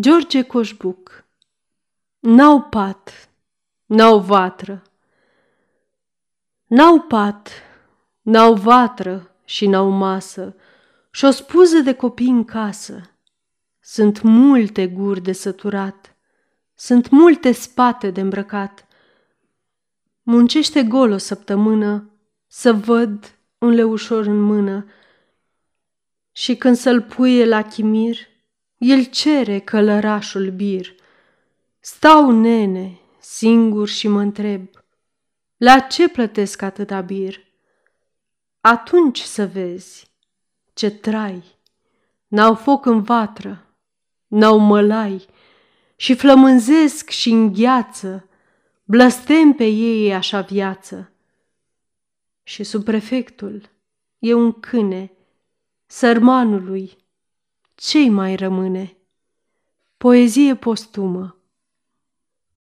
George Coșbuc. N-au pat, n-au vatră, N-au pat, n-au vatră și n-au masă. Și o spuză de copii în casă. Sunt multe guri de săturat, sunt multe spate de îmbrăcat. Muncește gol o săptămână să văd un leușor în mână. Și când să-l puie la chimir, el cere călărașul bir. Stau, nene, singur și mă întreb, la ce plătesc atâta bir? Atunci să vezi ce trai. N-au foc în vatră, n-au mălai și flămânzesc și îngheață, blăstem pe ei așa viață. Și sub prefectul e un câine, sărmanului, ce mai rămâne? Poezie postumă